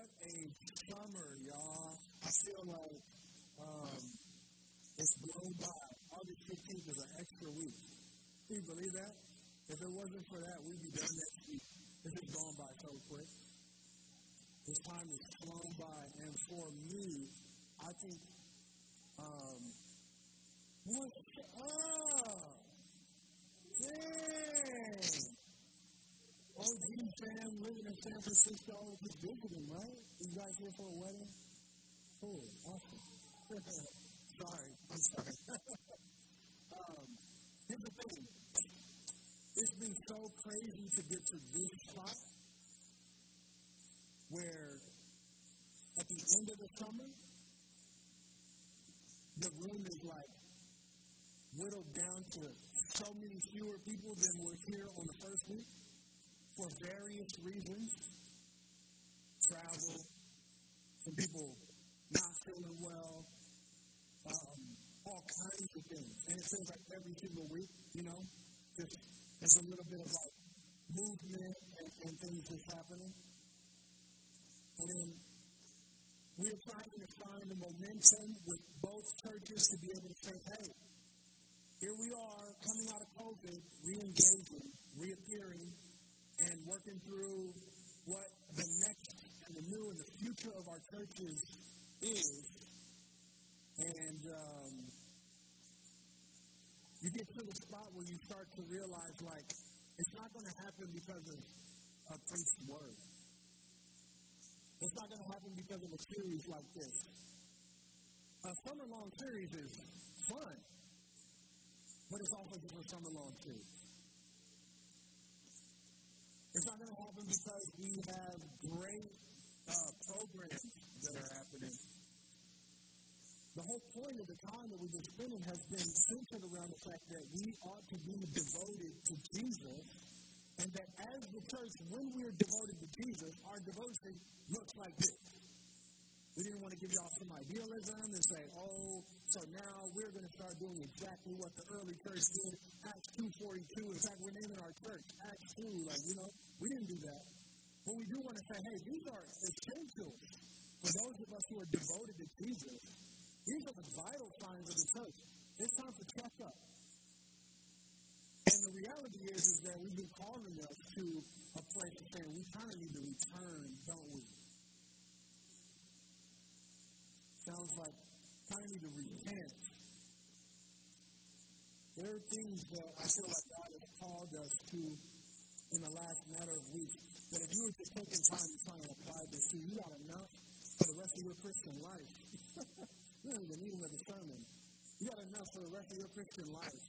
What a summer, y'all. I feel like um, it's blown by. August 15th is an extra week. Can you believe that? If it wasn't for that, we'd be done next week. This has gone by so quick. This time has flown by. And for me, I think, um, what's up? Dang! OG fam living in San Francisco, just visiting, right? You guys here for a wedding? Cool, awesome. sorry, I'm sorry. um, here's the thing. It's been so crazy to get to this spot where at the end of the summer, the room is like whittled down to so many fewer people than were here on the first week for various reasons travel, some people not feeling well, um, all kinds of things. And it feels like every single week, you know, just there's a little bit of like movement and, and things that's happening. And then we're trying to find the momentum with both churches to be able to say, hey, here we are coming out of COVID, re through what the next and the new and the future of our churches is. And um, you get to the spot where you start to realize, like, it's not going to happen because of a preached word. It's not going to happen because of a series like this. A summer long series is fun, but it's also just a summer long series. It's not going to happen because we have great uh, programs that are happening. The whole point of the time that we've been spending has been centered around the fact that we ought to be devoted to Jesus, and that as the church, when we're devoted to Jesus, our devotion looks like this. We didn't want to give y'all some idealism and say, oh, so now we're going to start doing exactly what the early church did. Acts 2.42. In fact, we're naming our church Acts 2. Like, you know, we didn't do that. But we do want to say, hey, these are essentials for those of us who are devoted to Jesus. These are the vital signs of the church. It's time for checkup. And the reality is, is that we've been calling us to a place of saying we kind of need to return, don't we? sounds like kind to repent. There are things that I feel like God has called us to in the last matter of weeks that if you were just taking time to try and apply this to, you got enough for the rest of your Christian life. you don't even need another sermon. You got enough for the rest of your Christian life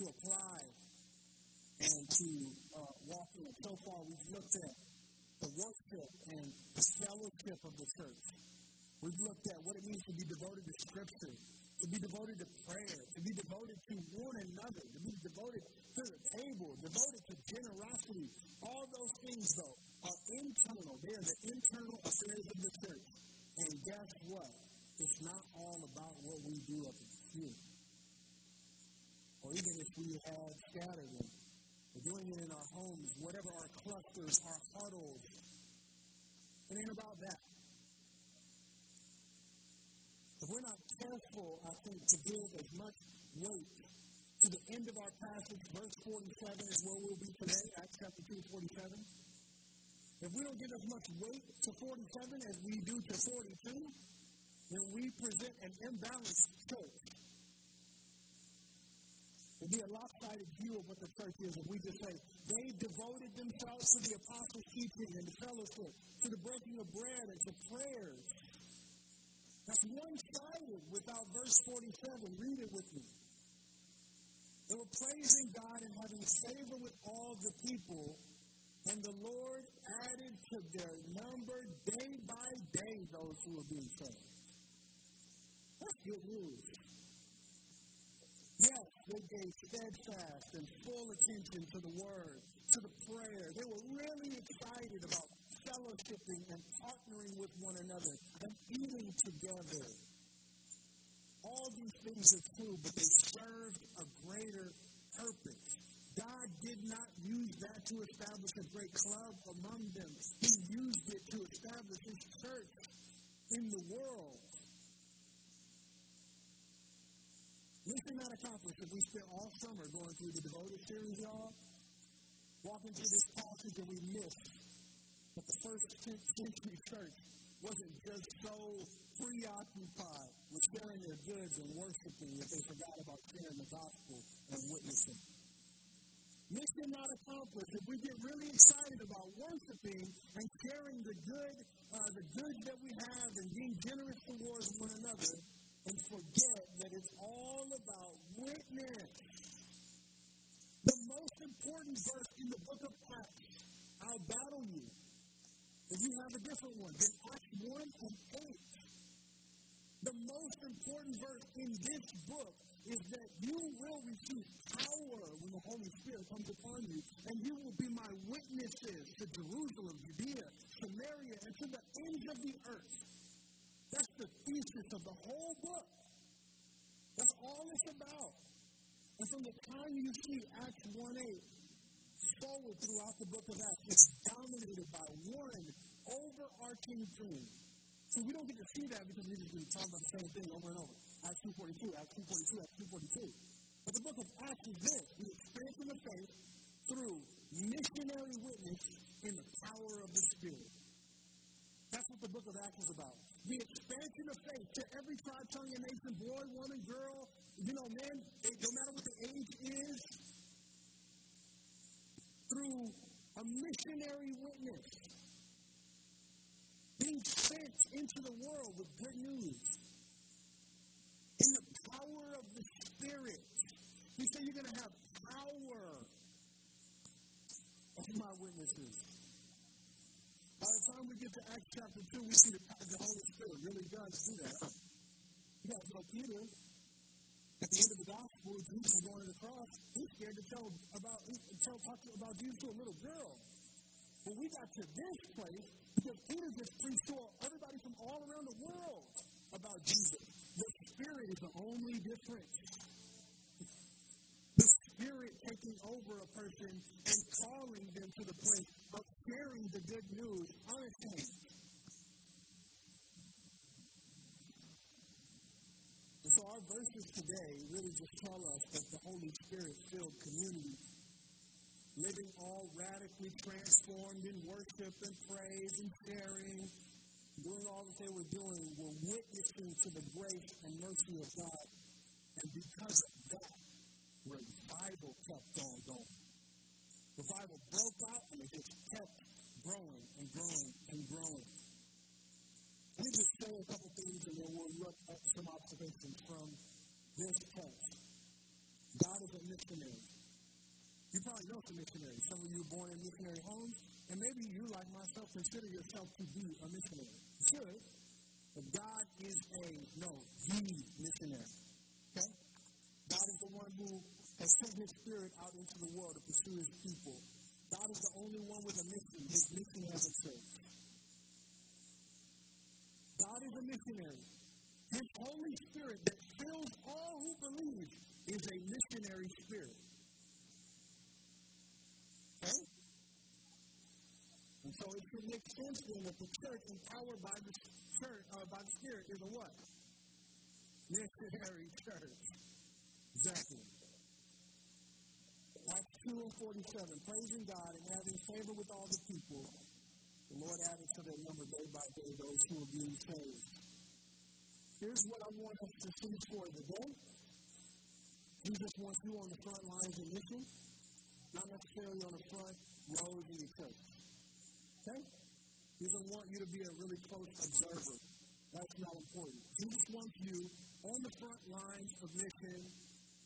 to apply and to uh, walk in. So far, we've looked at the worship and the fellowship of the church. We've looked at what it means to be devoted to Scripture, to be devoted to prayer, to be devoted to one another, to be devoted to the table, devoted to generosity. All those things, though, are internal. They are the internal affairs of the church. And guess what? It's not all about what we do up here. Or even if we have scattered them. We're doing it in our homes, whatever our clusters, our huddles. It ain't about that. If we're not careful, I think, to give as much weight to the end of our passage, verse 47 is where we'll be today, Acts chapter 2, 47. If we don't give as much weight to 47 as we do to 42, then we present an imbalanced church. It'd be a lopsided view of what the church is if we just say they devoted themselves to the apostles' teaching and fellowship, to the breaking of bread and to prayers. That's one sided without verse 47. Read it with me. They were praising God and having favor with all the people, and the Lord added to their number day by day those who were being saved. That's good news. Yes, they gave steadfast and full attention to the word, to the prayer. They were really excited about fellowshipping and partnering with one another and eating together. All these things are true, but they served a greater purpose. God did not use that to establish a great club among them. He used it to establish his church in the world. Mission not accomplished if we spent all summer going through the devoted series, y'all, walking through this passage and we missed the first century church wasn't just so preoccupied with sharing their goods and worshiping that they forgot about sharing the gospel and witnessing. Mission not accomplished. If we get really excited about worshiping and sharing the good, uh, the goods that we have and being generous towards one another, and forget that it's all about witness. The most important verse in the book of Acts, I'll battle you. If you have a different one, then Acts 1 and 8. The most important verse in this book is that you will receive power when the Holy Spirit comes upon you, and you will be my witnesses to Jerusalem, Judea, Samaria, and to the ends of the earth. That's the thesis of the whole book. That's all it's about. And from the time you see Acts 1 8 forward throughout the book of Acts, it's dominated by one overarching theme. So we don't get to see that because we just been talking about the same thing over and over. Acts 2.42, Acts 2.42, Acts 2.42. But the book of Acts is this, the expansion of faith through missionary witness in the power of the Spirit. That's what the book of Acts is about. The expansion of faith to every tribe, tongue, and nation, boy, woman, girl, you know, man, no matter what the age is, through a missionary witness. Being sent into the world with good news in the power of the Spirit. He said, You're going to have power as my witnesses. By the time we get to Acts chapter 2, we see the, the Holy Spirit really does do that. You guys Peter. At the end of the gospel, Jesus is going to the cross. He's scared to tell about tell talk about Jesus to a little girl. But we got to this place because Peter just preached to everybody from all around the world about Jesus. The Spirit is the only difference. The Spirit taking over a person and calling them to the place of sharing the good news unashamed. And so our today really just tell us that the Holy Spirit filled community, living all radically transformed in worship and praise and sharing doing all that they were doing, were witnessing to the grace and mercy of God. And because of that, revival kept on going. Revival broke out and it just kept growing and growing and growing. Let me just say a couple things and then we'll look at some observations from this text. God is a missionary. You probably know some missionaries. Some of you were born in missionary homes, and maybe you, like myself, consider yourself to be a missionary should, but God is a, no, the missionary. Okay? God is the one who has sent his spirit out into the world to pursue his people. God is the only one with a mission, his mission as a church. God is a missionary. His Holy Spirit that fills all who believe is a missionary spirit. Okay? And so it should make sense then that the church empowered by the church uh, by the Spirit is a what? Missionary church. Exactly. Acts 2 and 47, praising God and having favor with all the people, the Lord added to their number day by day those who were being saved. Here's what I want us to see for the day. Jesus wants you on the front lines of mission, not necessarily on the front rows in your church. Okay? He doesn't want you to be a really close observer. That's not important. Jesus wants you on the front lines of mission,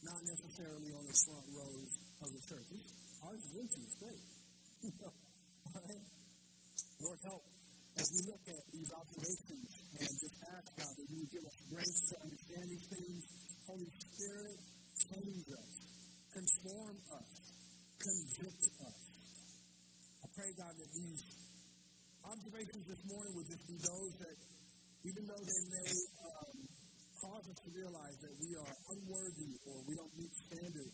not necessarily on the front rows of the church. Ours is empty. It's great. All right? Lord, help as we look at these observations and just ask God that you give us grace to understand these things. Holy Spirit, change us, conform us, convict us. I pray, God, that these observations this morning would just be those that, even though they may um, cause us to realize that we are unworthy or we don't meet standard,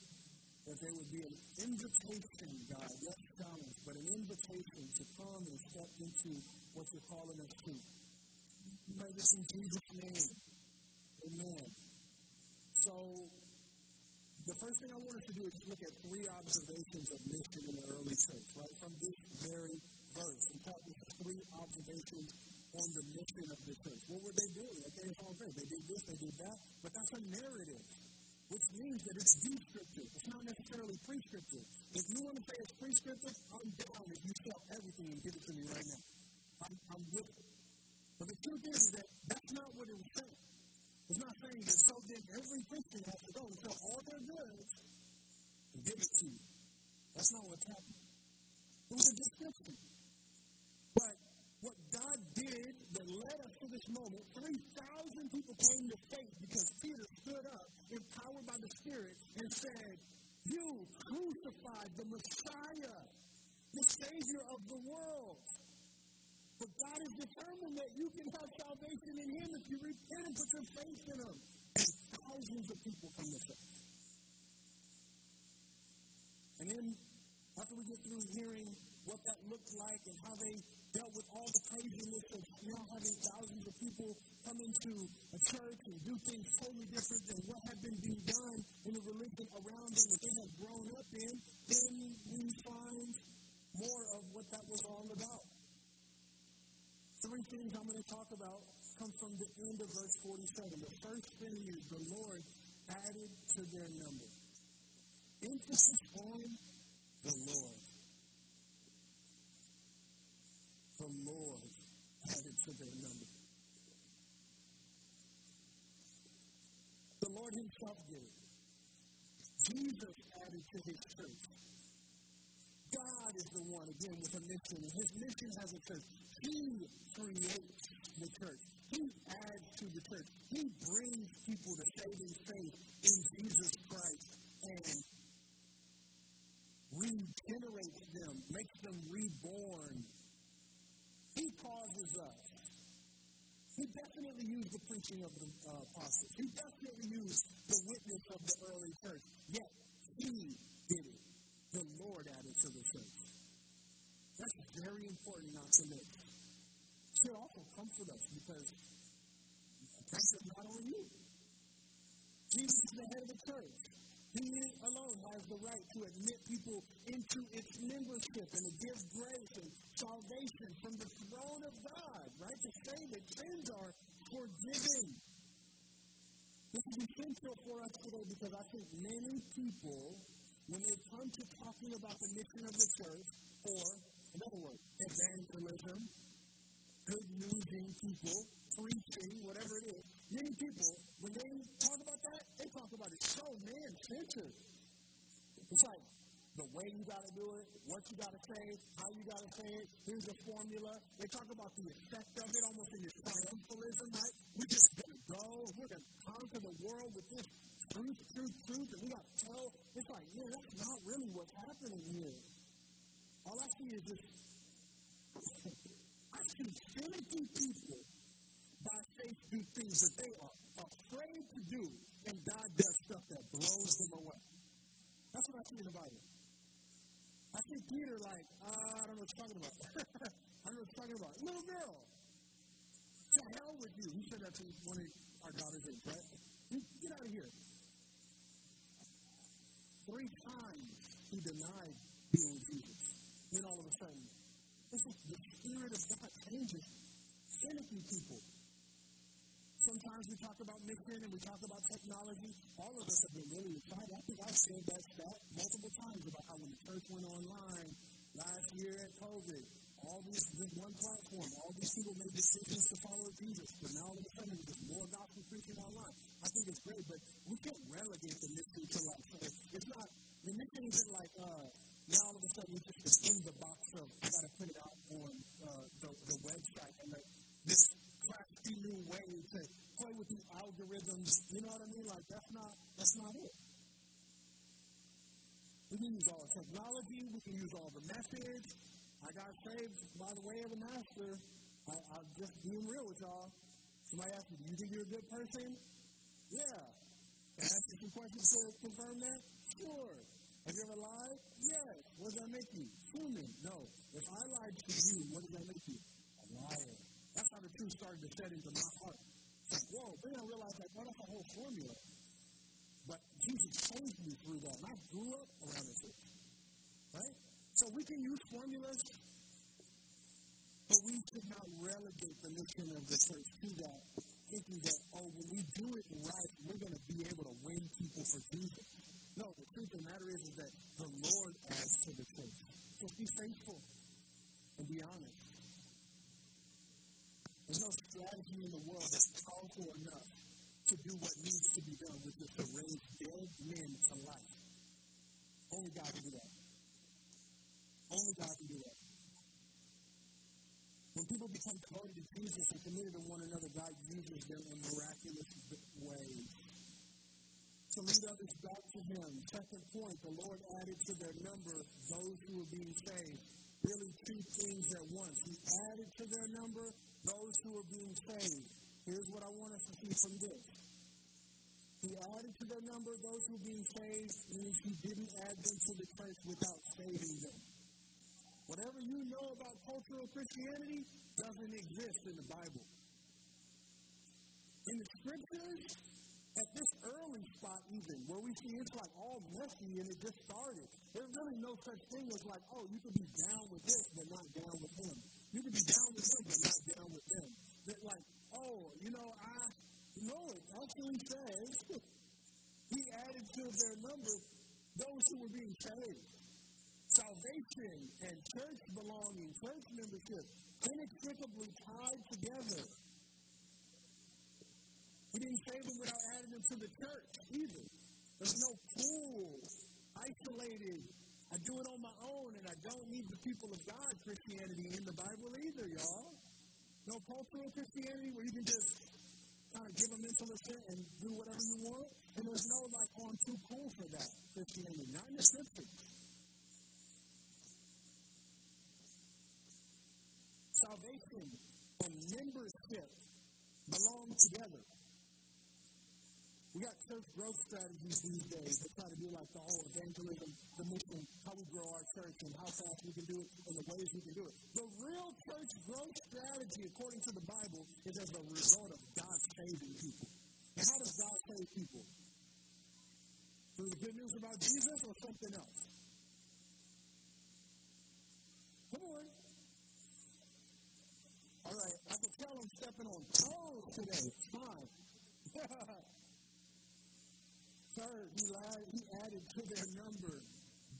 that there would be an invitation, God, yes, challenge but an invitation to come and step into what you're calling us to. Pray this in Jesus' name. Amen. So, the first thing I want us to do is look at three observations of mission in the early church, right? From this very verse. In fact, there's three observations on the mission of the church. What were they doing? Okay, it's all great. They did this, they did that, but that's a narrative, which means that it's descriptive. It's not necessarily prescriptive. If you want to say it's prescriptive, I'm down if you sell everything and give it to me right now. I'm, I'm with it. But the truth is that that's not what it was saying. It's not saying that so then every Christian has to go and sell all their goods and give it to you. That's not what's happening. It was a description. But led us to this moment, 3,000 people came to faith because Peter stood up, empowered by the Spirit, and said, You crucified the Messiah, the Savior of the world. But God is determined that you can have salvation in Him if you repent and put your faith in Him. And thousands of people come to faith. And then, after we get through hearing what that looked like and how they dealt with all the craziness of now having thousands of people come into a church and do things totally different than what had been being done in the religion around them that they had grown up in, then we find more of what that was all about. Three things I'm going to talk about come from the end of verse 47. The first thing is the Lord added to their number. Emphasis on the Lord. The Lord added to their number. The Lord Himself did it. Jesus added to His church. God is the one, again, with a mission. His mission has a church. He creates the church. He adds to the church. He brings people to saving faith in Jesus Christ and regenerates them, makes them reborn. Causes us. He definitely used the preaching of the uh, apostles. He definitely used the witness of the early church. Yet, he did it. The Lord added to the church. That's very important not to miss should also comfort us because is not only you. Jesus is the head of the church. He alone has the right to admit people into its membership and to give grace and salvation from the throne of God, right? To say that sins are forgiven. This is essential for us today because I think many people, when they come to talking about the mission of the church, or, in other words, evangelism, good newsing people, preaching, whatever it is. Many people, when they talk about that, they talk about it so man centered. It's like the way you got to do it, what you got to say, how you got to say it. Here's a formula. They talk about the effect of it, almost in this triumphalism, right? We're just going to go. We're going to conquer the world with this truth, truth, truth, and we got to tell. It's like, man, that's not really what's happening here. All I see is this I see finicky people by faith do things that they are afraid to do, and God does stuff that blows them away. That's what I see in the Bible. I see Peter like, uh, I don't know what you're talking about. I don't know what you're talking about. Little girl, to hell with you. He said that to one of our daughters, right? Get out of here. Three times he denied being Jesus. Then all of a sudden, this is the Spirit of God changes finicky people. Sometimes we talk about mission and we talk about technology. All of us have been really excited. I think I've said that stat multiple times about how when the church went online last year at COVID, all these, this one platform, all these people made decisions to follow Jesus. But now all of a sudden, there's more gospel preaching online. I think it's great, but we can't relegate the mission to like, it's not, the mission isn't like, uh, now all of a sudden it's just in the box of I got to put it out on uh, the, the website and like this crafty new way to play with the algorithms. You know what I mean? Like that's not that's not it. We can use all the technology. We can use all the methods. I got saved by the way of the master. I, I'm just being real with y'all. Somebody asked me, "Do you think you're a good person?" Yeah. Can I ask you some questions to confirm that? Sure. Have you ever lied? Yes. What does that make you? Human. No. If I lied to you, what does that make you? That's how the truth started to set into my heart. It's like, whoa, Then I realized realize like, well, that's a whole formula. But Jesus saved me through that, and I grew up around the church. Right? So we can use formulas, but we should not relegate the mission of the church to that, thinking that, oh, when we do it right, we're going to be able to win people for Jesus. No, the truth of the matter is, is that the Lord adds to the church. Just be faithful and be honest. There's no strategy in the world that's powerful enough to do what needs to be done, which is to raise dead men to life. Only God can do that. Only God can do that. When people become devoted to Jesus and committed to one another, God uses them in miraculous ways to lead others back to Him. Second point, the Lord added to their number those who were being saved. Really, two things at once. He added to their number those who are being saved. Here's what I want us to see from this. He added to their number those who were being saved means he didn't add them to the church without saving them. Whatever you know about cultural Christianity doesn't exist in the Bible. In the scriptures, at this early spot even, where we see it's like all messy and it just started, there's really no such thing as like, oh, you can be down with this but not down with him. You can be down with him but not down with them. That like, oh, you know, I know it actually says he added to their number those who were being saved. Salvation and church belonging, church membership, inextricably tied together. He didn't save them without adding them to the church either. There's no pool, isolated. I do it on my own and I don't need the people of God Christianity in the Bible either, y'all. No cultural Christianity where you can just kind of give a mental assent and do whatever you want. And there's no like, oh, I'm too cool for that Christianity. Not in the scriptures. Salvation and membership belong together. We got church growth strategies these days that try to do like the whole evangelism, the mission, how we grow our church and how fast we can do it and the ways we can do it. The real church growth strategy, according to the Bible, is as a result of God saving people. And how does God save people? Through the good news about Jesus or something else? Come on. All right, I can tell I'm stepping on toes today. Fine. Third, he, lied, he added to their number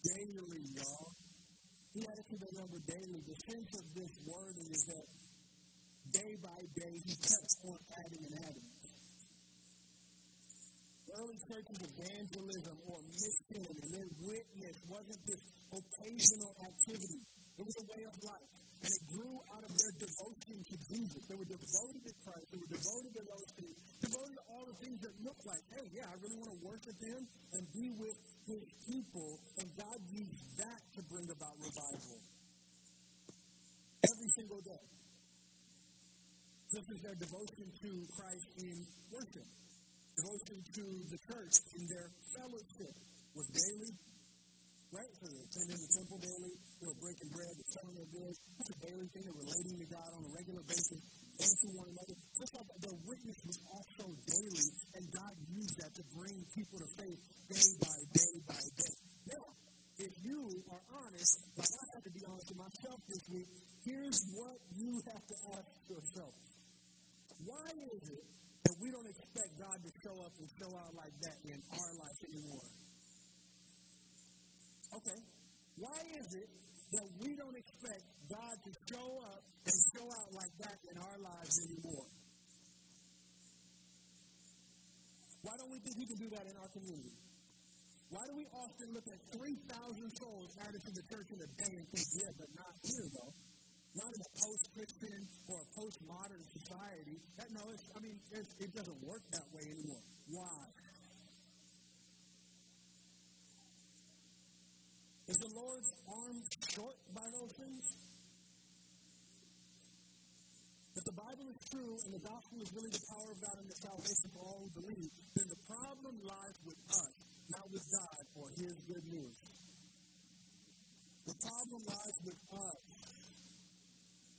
daily, y'all. He added to their number daily. The sense of this wording is that day by day he kept on adding and adding. Early church's evangelism or mission and their witness wasn't this occasional activity. It was a way of life. And it grew out of their devotion to Jesus. They were devoted to Christ. They were devoted to those things. Devoted to all the things that look like, hey, yeah, I really want to worship Him and be with His people. And God used that to bring about revival. Every single day. This is their devotion to Christ in worship. Devotion to the church in their fellowship was daily, right? So they're attending the temple daily, they were breaking bread, selling their goods. It's a daily thing. They're relating to God on a regular basis and to one another. Just like their witness was also daily, and God used that to bring people to faith day by day by day. Now, if you are honest, like I have to be honest with myself this week, here's what you have to ask yourself. Why is it that we don't expect God to show up and show out like that in our life anymore? Okay. Why is it that we don't expect God to show up and show out like that in our lives anymore? Why don't we think He can do that in our community? Why do we often look at 3,000 souls added to the church in a day and think, yeah, but not here, though? Not in a post-Christian or a post-modern society. That, no, I mean, it doesn't work that way anymore. Why? The Lord's arm short by those things? If the Bible is true and the gospel is really the power of God and the salvation for all who believe, then the problem lies with us, not with God or His good news. The problem lies with us.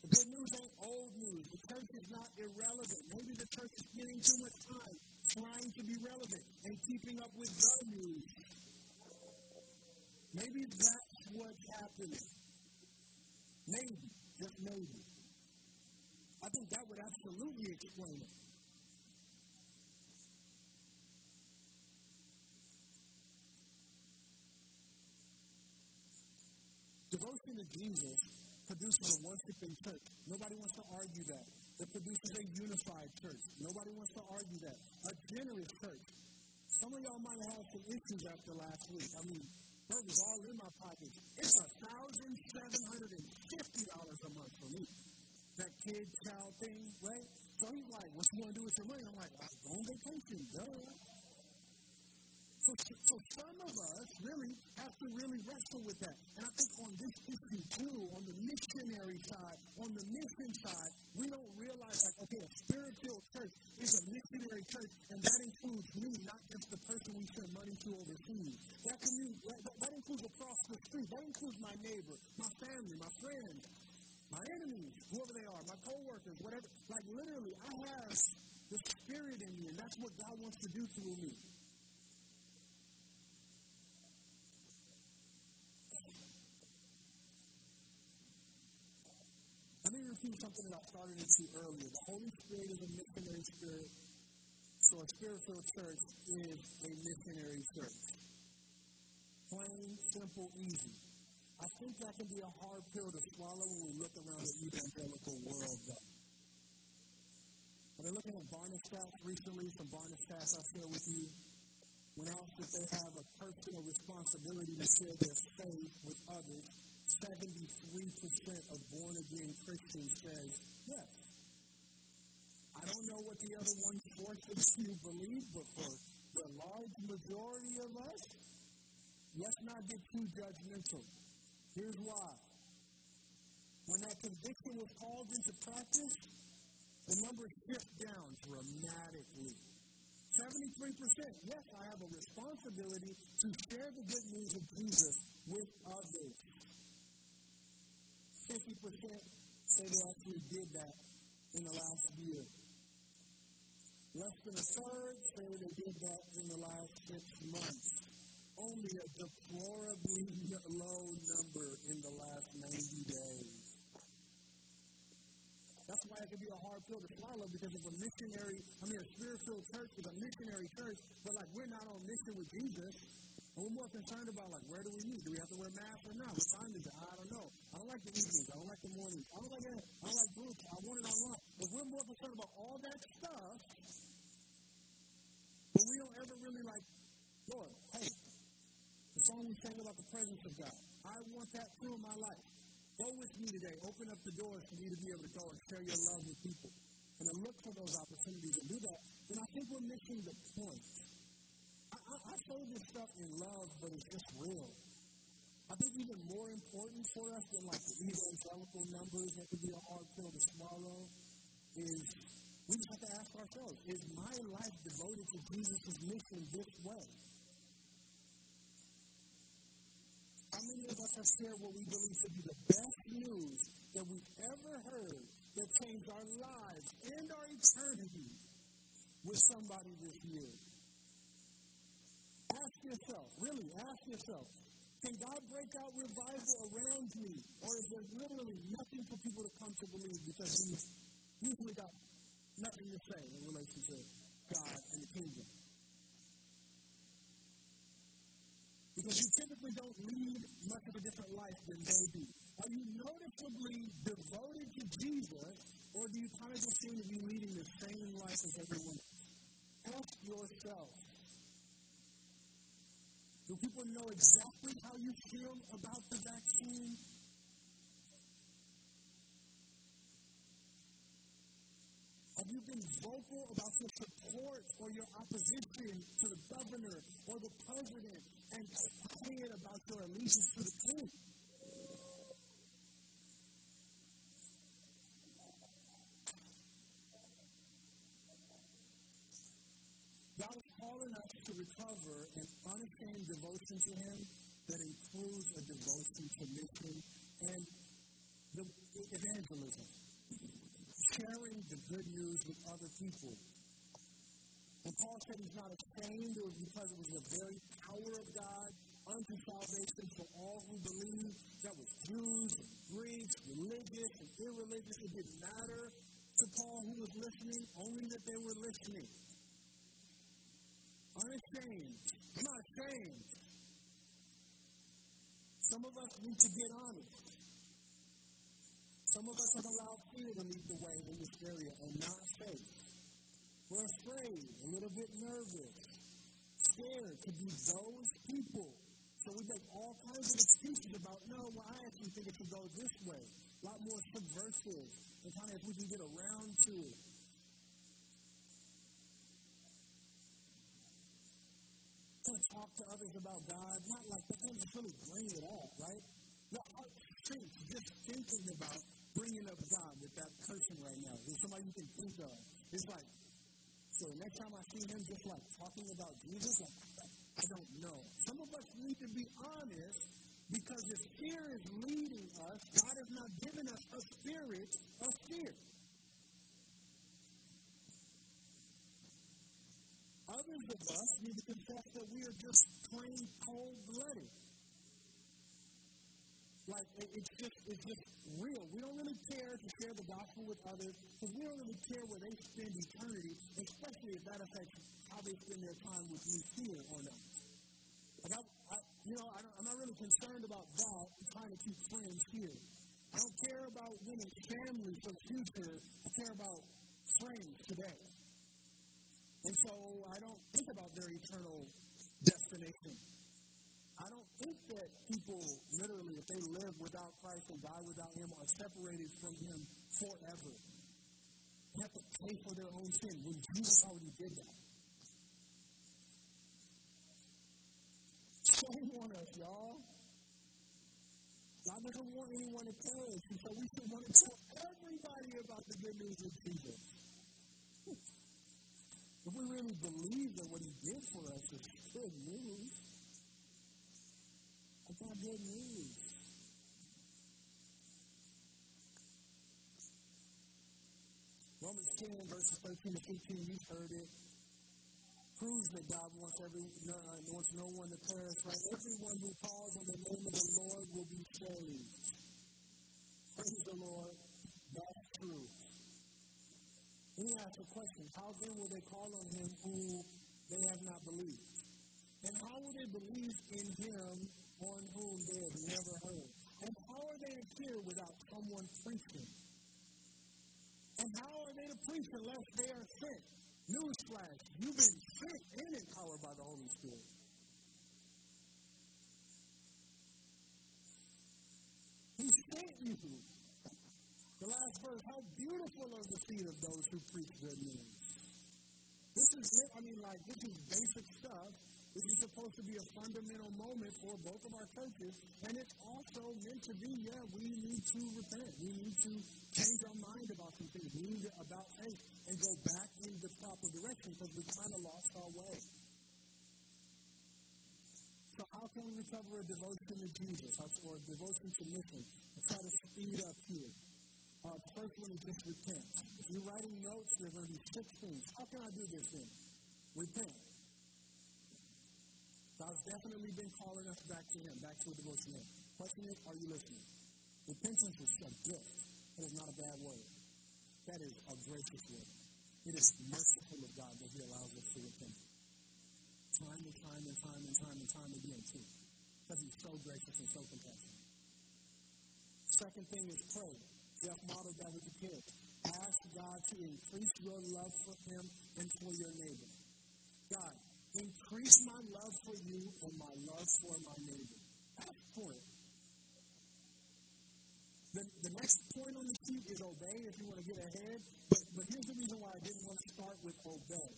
The good news ain't old news. The church is not irrelevant. Maybe the church is spending too much time trying to be relevant and keeping up with the news. Maybe that's what's happening. Maybe, just maybe. I think that would absolutely explain it. Devotion to Jesus produces a worshiping church. Nobody wants to argue that. It produces a unified church. Nobody wants to argue that. A generous church. Some of y'all might have had some issues after last week. I mean, it was all in my pockets. It's a thousand seven hundred and fifty dollars a month for me. That kid child thing, right? So he's like, "What you want to do with your money?" I'm like, "I'm going vacation, duh." So, so some of us really have to really wrestle with that. And I think on this issue too, on the missionary side, on the mission side, we don't realize like, okay, a spirit-filled church is a missionary church, and that includes me, not just the person we send money to overseas. That, can mean, that, that includes across the street. That includes my neighbor, my family, my friends, my enemies, whoever they are, my coworkers, whatever. Like literally, I have the spirit in me, and that's what God wants to do through me. Let me that started into earlier. The Holy Spirit is a missionary spirit, so a spirit-filled church is a missionary church. Plain, simple, easy. I think that can be a hard pill to swallow when we look around the evangelical world, though. I've been looking at Barna stats recently, some Barna stats I'll share with you. When asked if they have a personal responsibility to share their faith with others, 73% of born again Christians says yes. I don't know what the other one fourth of you believe, but for the large majority of us, let's not get too judgmental. Here's why. When that conviction was called into practice, the numbers shift down dramatically. 73%, yes, I have a responsibility to share the good news of Jesus with others. 50% say they actually did that in the last year. Less than a third say they did that in the last six months. Only a deplorably low number in the last 90 days. That's why it can be a hard pill to swallow because of a missionary, I mean, a spirit-filled church is a missionary church, but like we're not on mission with Jesus. And We're more concerned about like where do we meet? Do we have to wear masks or not? What time is it? I don't know. I don't like the evenings. I don't like the mornings. I don't like that. I don't like groups. I want it online. If we're more concerned about all that stuff, but we don't ever really like, Lord, hey, the song we sang about the presence of God. I want that in my life. Go with me today. Open up the doors for me to be able to go and share your love with people. And look for those opportunities and do that, then I think we're missing the point. I, I say this stuff in love, but it's just real. I think even more important for us than like the evangelical numbers that could be a hard pill to swallow is we just have to ask ourselves, is my life devoted to Jesus' mission this way? How many of us have shared what we believe to be the best news that we've ever heard that changed our lives and our eternity with somebody this year? Ask yourself, really, ask yourself, can God break out revival around me? Or is there literally nothing for people to come to believe because He's usually got nothing to say in relation to God and the kingdom? Because you typically don't lead much of a different life than they do. Are you noticeably devoted to Jesus, or do you kind of just seem to be leading the same life as everyone else? Ask yourself. Do people know exactly how you feel about the vaccine? Have you been vocal about your support or your opposition to the governor or the president and quiet about your allegiance to the king? God is calling recover an unashamed devotion to Him that includes a devotion to mission and the evangelism, sharing the good news with other people. And Paul said he's not ashamed, it was because it was the very power of God unto salvation for all who believe. That was Jews, Greeks, religious and irreligious. it didn't matter to Paul who was listening, only that they were listening. Unashamed. I'm not ashamed. Some of us need to get honest. Some of us have allowed fear to lead the way in this area and not faith. We're afraid, a little bit nervous, scared to be those people. So we make all kinds of excuses about, no, well, I actually think it should go this way. A lot more subversive, and kind of if we can get around to it. Kind of talk to others about God, not like, kind of really bring it up, right? Your heart sinks just thinking about bringing up God with that person right now. There's somebody you can think of. It's like, so next time I see him just like talking about Jesus, like, I don't know. Some of us need to be honest because if fear is leading us, God has not given us a spirit of fear. Others of us need to confess that we are just plain cold blooded. Like it's just it's just real. We don't really care to share the gospel with others because we don't really care where they spend eternity, especially if that affects how they spend their time with you here or not. Like I, I you know, I am not really concerned about that. Trying to keep friends here. I don't care about winning families for future. I care about friends today. And so I don't think about their eternal destination. I don't think that people literally, if they live without Christ and die without Him, are separated from Him forever. They have to pay for their own sin when Jesus already did that. Shame on us, y'all. God doesn't want anyone to perish, and so we should want to tell everybody about the good news of Jesus. If we really believe that what He did for us is good news, it's not good news. Romans 10, verses 13 to 15, you've heard it. Proves that God wants every uh, wants no one to perish. Right? Everyone who calls on the name of the Lord will be saved. Praise the Lord. That's true. Then he asks a question: How then will they call on him who they have not believed? And how will they believe in him on whom they have never heard? And how are they to hear without someone preaching? And how are they to preach unless they are sent? Newsflash, you've been sent and empowered by the Holy Spirit. He sent you. How beautiful are the feet of those who preach good news. This is, it. I mean, like, this is basic stuff this is supposed to be a fundamental moment for both of our churches, and it's also meant to be, yeah, we need to repent. We need to change our mind about some things. We need to, about faith and go back in the proper direction because we kind of lost our way. So how can we recover a devotion to Jesus or a devotion to mission? I'll try to speed up here. Uh, first one is just repent. If you're writing notes, there are going to be six things. How can I do this then? Repent. God's definitely been calling us back to Him, back to a devotion Question is, are you listening? Repentance is a gift. It is not a bad word. That is a gracious word. It is merciful of God that He allows us to repent. Time and time and time and time and time again, too. Because He's so gracious and so compassionate. Second thing is pray. Jeff modeled that with the kids. Ask God to increase your love for Him and for your neighbor. God, Increase my love for you and my love for my neighbor. Ask for it. The, the next point on the sheet is obey if you want to get ahead. But, but here's the reason why I didn't want to start with obey.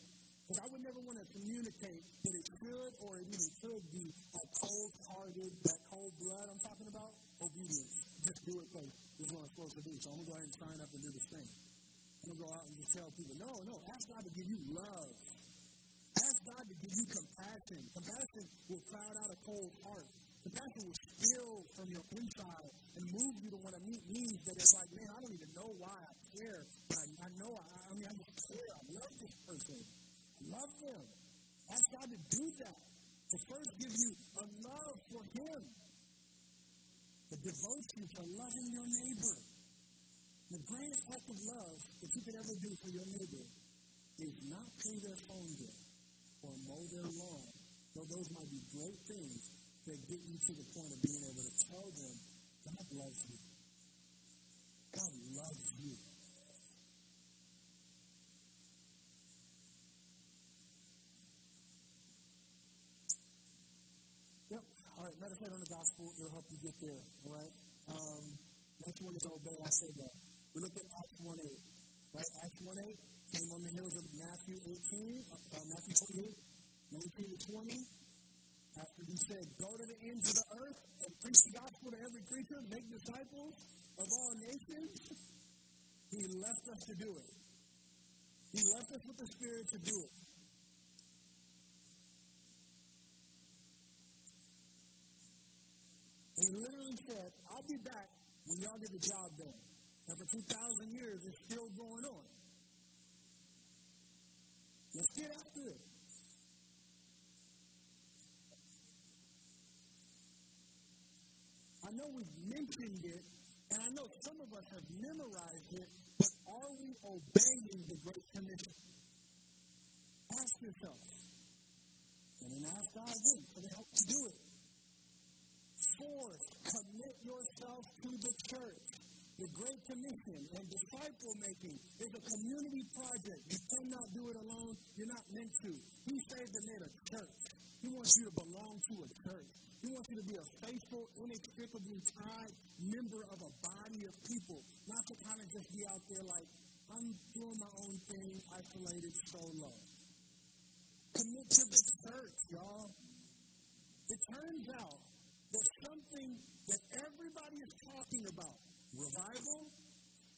Because I would never want to communicate that it should or it even could be a cold hearted, that cold blood I'm talking about, obedience. Just do it because this is what I'm supposed to do. So I'm going to go ahead and sign up and do this thing. I'm going to go out and just tell people, no, no, ask God to give you love Ask God to give you compassion. Compassion will crowd out a cold heart. Compassion will spill from your inside and move you to want to meet needs that it's like, man, I don't even know why I care. But I, I know, I, I mean, I just care. I love this person. I love them. Ask God to do that. To first give you a love for Him. The devotion to loving your neighbor. The greatest act of love that you could ever do for your neighbor is not pay their phone bill or mow their lawn. Though those might be great things that get you to the point of being able to tell them, God loves you. God loves you. Meditate on the gospel. It'll help you get there. All right. Um, next one is obey. I said that. We looked at Acts 1 8. Right? Acts 1 8 came on the heels of Matthew 18, uh, Matthew 28, 19 to 20. After he said, Go to the ends of the earth and preach the gospel to every creature, make disciples of all nations, he left us to do it. He left us with the Spirit to do it. And he literally said, I'll be back when y'all get the job done. And for 2,000 years, it's still going on. Let's get after it. I know we've mentioned it, and I know some of us have memorized it, but are we obeying the Great Commission? Ask yourself. And then ask God again for the help to do it. Fourth, commit yourself to the church. The Great Commission and disciple making is a community project. You cannot do it alone. You're not meant to. He saved and made a church. He wants you to belong to a church. He wants you to be a faithful, inextricably tied member of a body of people, not to kind of just be out there like, I'm doing my own thing, isolated, solo. Commit to the church, y'all. It turns out that something that everybody is talking about revival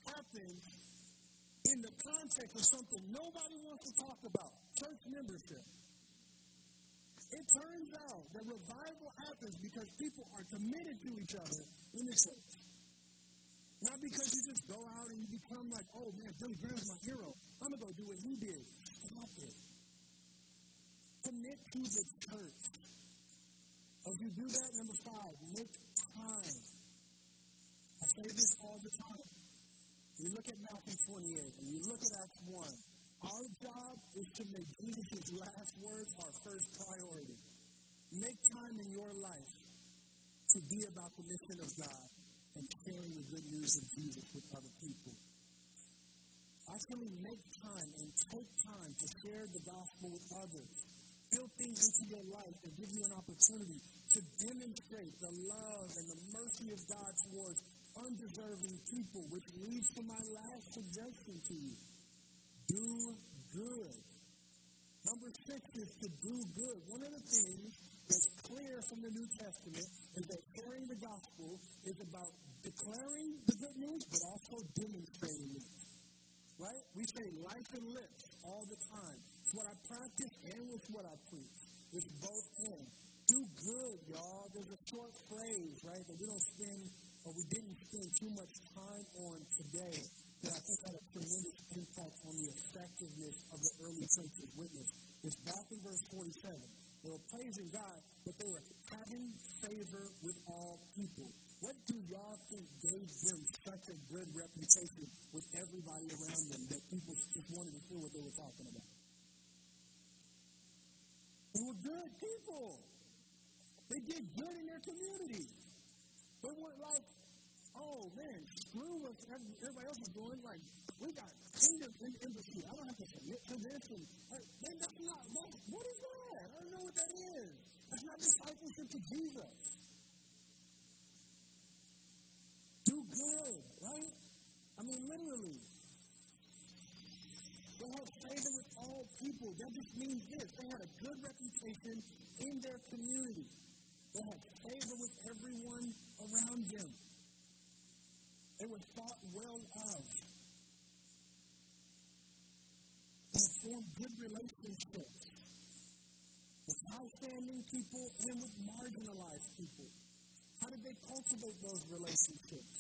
happens in the context of something nobody wants to talk about church membership. It turns out that revival happens because people are committed to each other in the church. Not because you just go out and you become like, oh man, Billy Graham's my hero. I'm going to go do what he did. Stop it. Commit to the church. As you do that, number five, make time I say this all the time. You look at Matthew 28 and you look at Acts 1. Our job is to make Jesus' last words our first priority. Make time in your life to be about the mission of God and sharing the good news of Jesus with other people. Actually, make time and take time to share the gospel with others. Build things into your life that give you an opportunity to demonstrate the love and the mercy of God towards undeserving people, which leads to my last suggestion to you. Do good. Number six is to do good. One of the things that's clear from the New Testament is that sharing the gospel is about declaring the good news, but also demonstrating it. Right? We say life and lips all the time. It's what I practice and it's what I preach. It's both and. Do good, y'all. There's a short phrase, right, that we don't spend but we didn't spend too much time on today that I think had a tremendous impact on the effectiveness of the early church's witness. It's back in verse 47. They were praising God, but they were having favor with all people. What do y'all think gave them such a good reputation with everybody around them that people just wanted to hear what they were talking about? They were good people. They did good in their community. They weren't like, oh man, screw what everybody else is doing. Like, we got kingdom in the embassy. I don't have to submit to this. And like, man, that's not, that's, what is that? I don't know what that is. That's not discipleship to Jesus. Do good, right? I mean, literally. They had favor with all people. That just means this. They had a good reputation in their community. They had favor with everyone around them. They were thought well of. They formed good relationships with outstanding people and with marginalized people. How did they cultivate those relationships?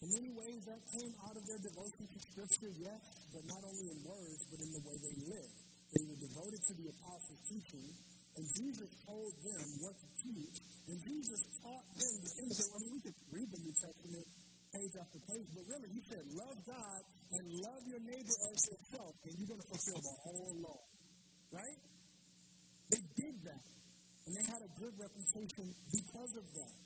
In many ways, that came out of their devotion to Scripture, yes, but not only in words, but in the way they lived. They were devoted to the apostles' teaching, and Jesus told them what to teach, and Jesus taught them the things that, I mean, we could read the New Testament page after page, but really, he said, love God and love your neighbor as yourself, and you're going to fulfill the whole law. Right? They did that, and they had a good reputation because of that.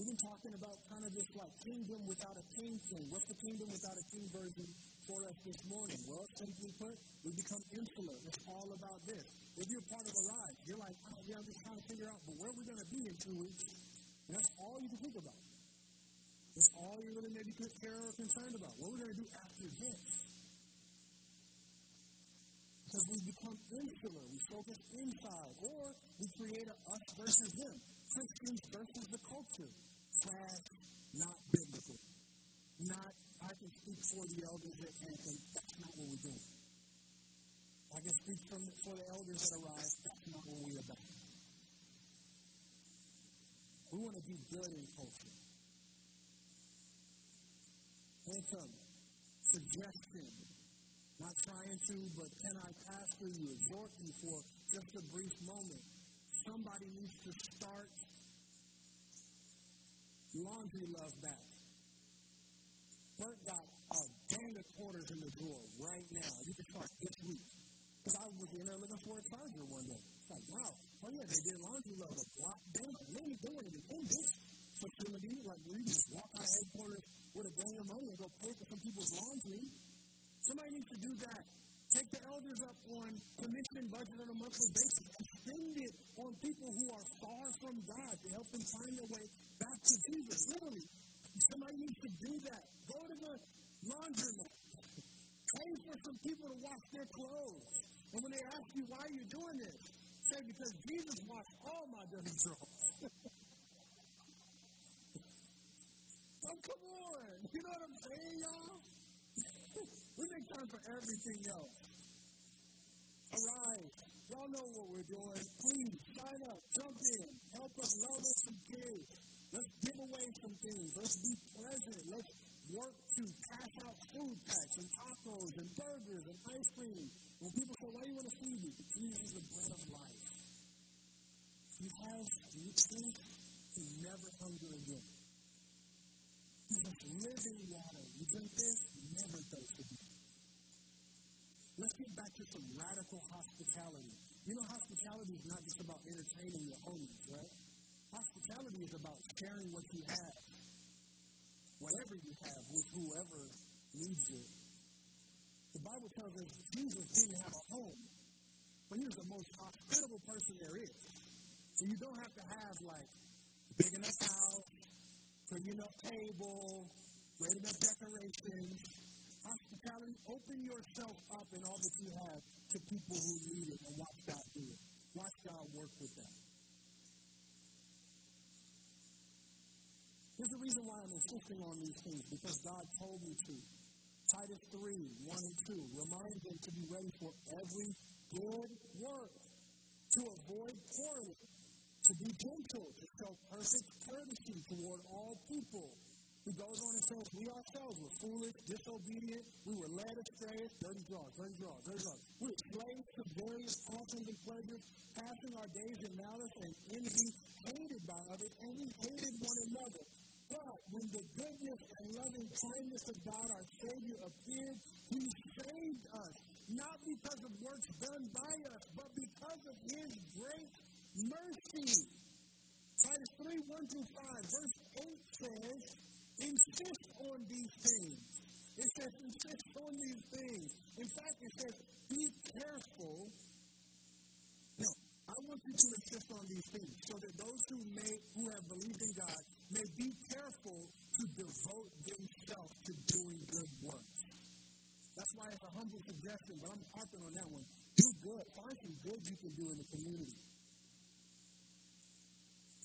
We've been talking about kind of this like kingdom without a king thing. What's the kingdom without a king version for us this morning? Well, simply put, we become insular. It's all about this. If you're part of a ride, you're like, oh, yeah, I'm just trying to figure out, but where are we going to be in two weeks? And that's all you can think about. That's all you really maybe care or concerned about. What are we going to do after this? Because we become insular. We focus inside. Or we create a us versus them. Christians versus the culture. Class, not biblical. Not, I can speak for the elders at Hampton. That's not what we're doing. I can speak from, for the elders that arise. That's not what we're about. We want to be good in culture. Some suggestion. Not trying to, but can I pastor you, exhort you for just a brief moment? Somebody needs to start laundry love back. Bert got a gang of quarters in the drawer right now. You can start this week. Because I was in there looking for a charger one day. It's like, wow, oh yeah, they did laundry love a block down. They ain't doing it in this facility. Like, we just walk out of headquarters with a gang of money and go pay for some people's laundry. Somebody needs to do that. Take the elders up on commission budget on a monthly basis and Bible Jesus didn't have a home, but he was the most hospitable person there is. So you don't have to have like big enough house, pretty enough table, great enough decorations hospitality, open yourself up in all that you have to people who need it and watch God do it. Watch God work with them. Here's the reason why I'm insisting on these things, because God told me to. Titus 3, 1 and 2. Remind them to be ready for every good work, to avoid quarreling, to be gentle, to show perfect courtesy toward all people he goes on and says, We ourselves were foolish, disobedient. We were led astray. Dirty draws, dirty draws, dirty draws. We were slaves to various passions and pleasures, passing our days in malice and envy, hated by others, and we hated one another. When the goodness and loving kindness of God, our Savior, appeared, He saved us, not because of works done by us, but because of His great mercy. Titus 3 1 through 5, verse 8 says, Insist on these things. It says, insist on these things. In fact, it says, be careful. I want you to insist on these things so that those who may who have believed in God may be careful to devote themselves to doing good works. That's why it's a humble suggestion, but I'm harping on that one. Do good. Find some good you can do in the community.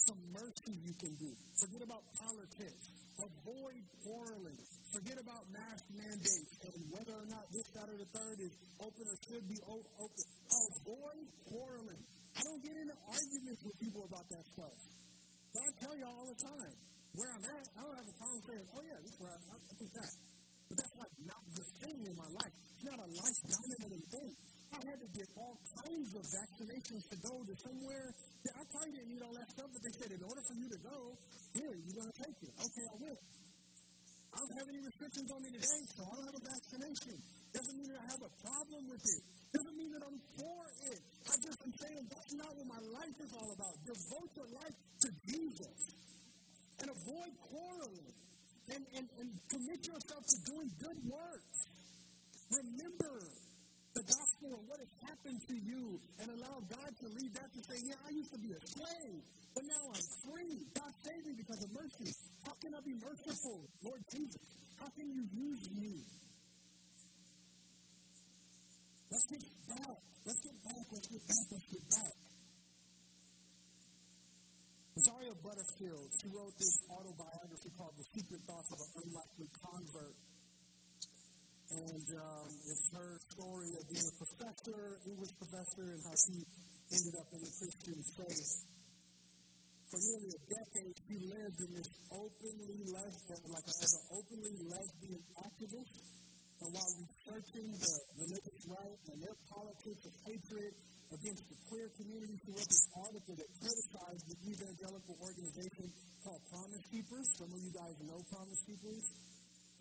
Some mercy you can do. Forget about politics. Avoid quarreling. Forget about mask mandates and whether or not this, that, or the third is open or should be open. Avoid quarreling. I don't get into arguments with people about that stuff. But I tell y'all all the time, where I'm at, I don't have a problem saying, oh yeah, this is where I, I think that. But that's like not the thing in my life. It's not a life dominating thing. I had to get all kinds of vaccinations to go to somewhere. I probably didn't need all that stuff, but they said in order for you to go, here, you're going to take it. Okay, I will. I don't have any restrictions on me today, so I don't have a vaccination. Doesn't mean that I have a problem with it. Doesn't mean that I'm for it. I just am saying that's not what my life is all about. Devote your life to Jesus and avoid quarreling. and, and, and commit yourself to doing good works. Remember the gospel and what has happened to you and allow God to lead that to say, yeah, I used to be a slave, but now I'm free. God saved me because of mercy. How can I be merciful, Lord Jesus? How can you use me? Let's get back. Let's get back. Let's get back. Let's get back. Rosaria Butterfield, she wrote this autobiography called The Secret Thoughts of an Unlikely Convert. And um, it's her story of being a professor, English professor, and how she ended up in the Christian faith. For nearly a decade, she lived in this openly lesbian, like as an openly lesbian activist. And while researching the religious right and their politics of hatred against the queer community, she wrote this article that criticized the evangelical organization called Promise Keepers. Some of you guys know Promise Keepers.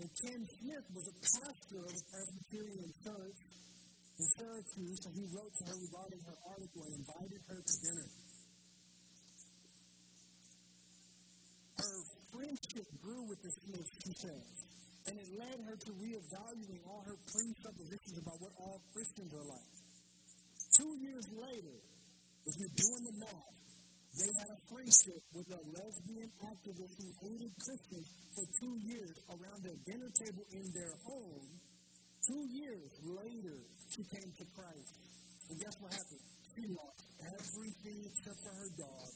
And Ken Smith was a pastor of a Presbyterian church in Syracuse, and he wrote to her regarding her article and invited her to dinner. Her friendship grew with the Smiths, she says, and it led her to reevaluating all her presuppositions about what all Christians are like. Two years later, if you're doing the math, they had a friendship with a lesbian activist who hated Christians for two years around their dinner table in their home. Two years later, she came to Christ. And guess what happened? She lost everything except for her dog.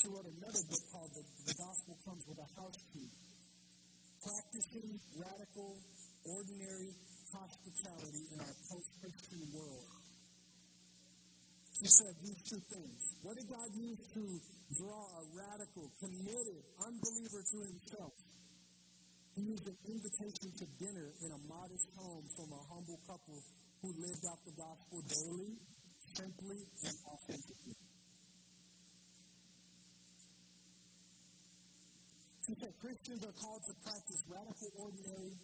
She wrote another book called The, the Gospel Comes with a House Key. Practicing radical, ordinary hospitality in our post-Christian world. He said these two things. What did God use to draw a radical, committed unbeliever to himself? He used an invitation to dinner in a modest home from a humble couple who lived out the gospel daily, simply, and authentically. He said Christians are called to practice radical ordinary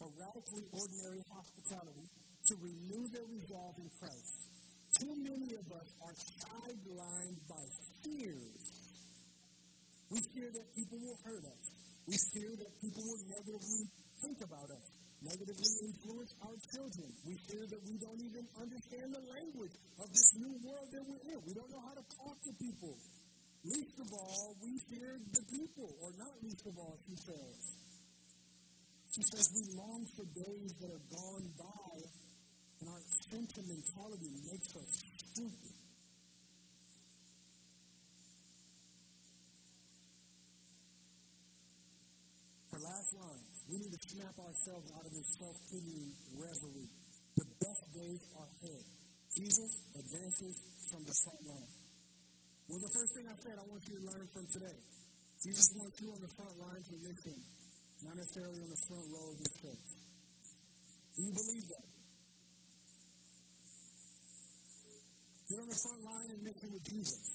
or radically ordinary hospitality to renew their resolve in Christ. Too many of us are sidelined by fears. We fear that people will hurt us. We fear that people will negatively think about us, negatively influence our children. We fear that we don't even understand the language of this new world that we're in. We don't know how to talk to people. Least of all, we fear the people, or not least of all, she says. She says we long for days that are gone by and our sentimentality makes us stupid. Her last line we need to snap ourselves out of this self pitying reverie. The best days are ahead. Jesus advances from the front line. Well, the first thing I said I want you to learn from today Jesus wants you on the front lines of mission, not necessarily on the front row of your church. Do you believe that? Get on the front line and mission with Jesus.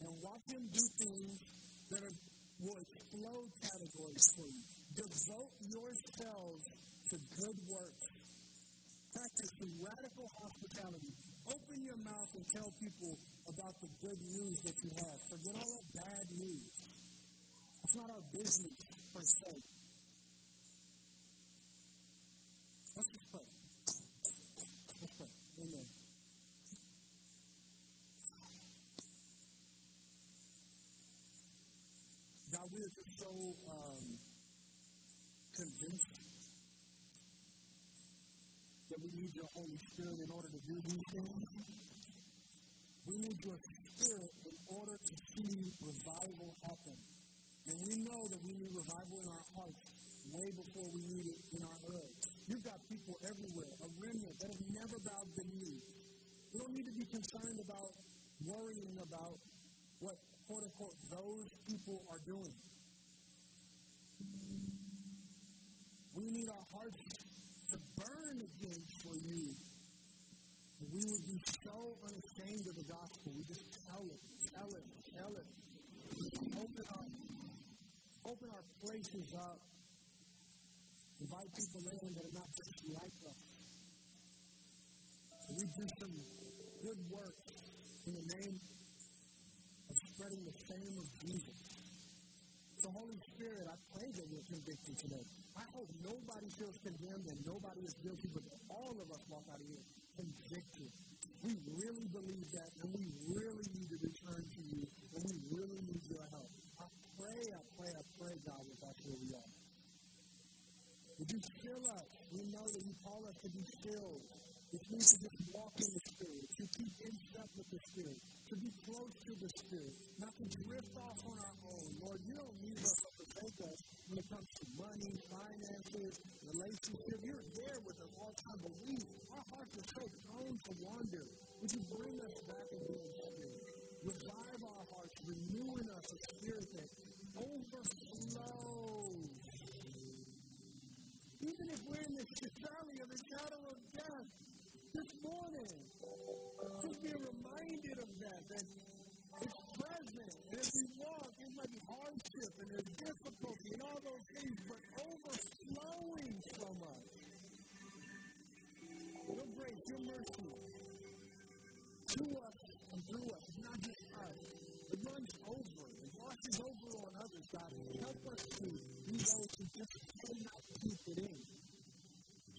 And watch him do things that are, will explode categories for you. Devote yourselves to good works. Practice radical hospitality. Open your mouth and tell people about the good news that you have. Forget all that bad news. It's not our business per se. Let's just pray. Let's pray. Amen. God, we are just so um, convinced that we need your Holy Spirit in order to do these things. We need your Spirit in order to see revival happen. And we know that we need revival in our hearts way before we need it in our earth. You've got people everywhere, a remnant that have never bowed the knee. We don't need to be concerned about worrying about what quote unquote, those people are doing. We need our hearts to burn again for you. We would be so unashamed of the gospel. We just tell it, tell it, tell it. Open our, open our places up. Invite people in that are not just like us. We do some good work in the name of spreading the fame of Jesus. So, Holy Spirit, I pray that you're convicted today. I hope nobody feels condemned and nobody is guilty, but all of us walk out of here convicted. We really believe that, and we really need to return to you, and we really need your help. I pray, I pray, I pray, God, that that's where we are. Would you fill us? We know that you call us to be filled which means to just walk in the Spirit, to keep in step with the Spirit, to be close to the Spirit, not to drift off on our own. Lord, you don't leave us when it comes to money, finances, relationship. You're there with us all the time, but we, our hearts are so prone to wander. Would you bring us back into the Spirit? Revive our hearts, renew in us a spirit that overflows. Even if we're in the valley of the shadow of death, this morning. Just be reminded of that, that it's present. And we hardship and there's difficulty and all those things, but overflowing from us. Your grace, your mercy to us and through us. Not just us. It runs over. It washes over on others, God. Help us to be those who just cannot keep it in.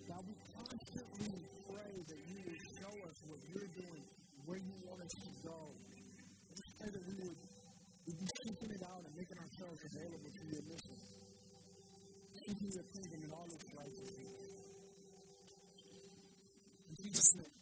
God, we constantly pray that you would show us what you're doing, where you want us to go. Just pray that we would we'd be seeking it out and making ourselves available to your mission. Seeking your kingdom in all its righteousness. In Jesus' name.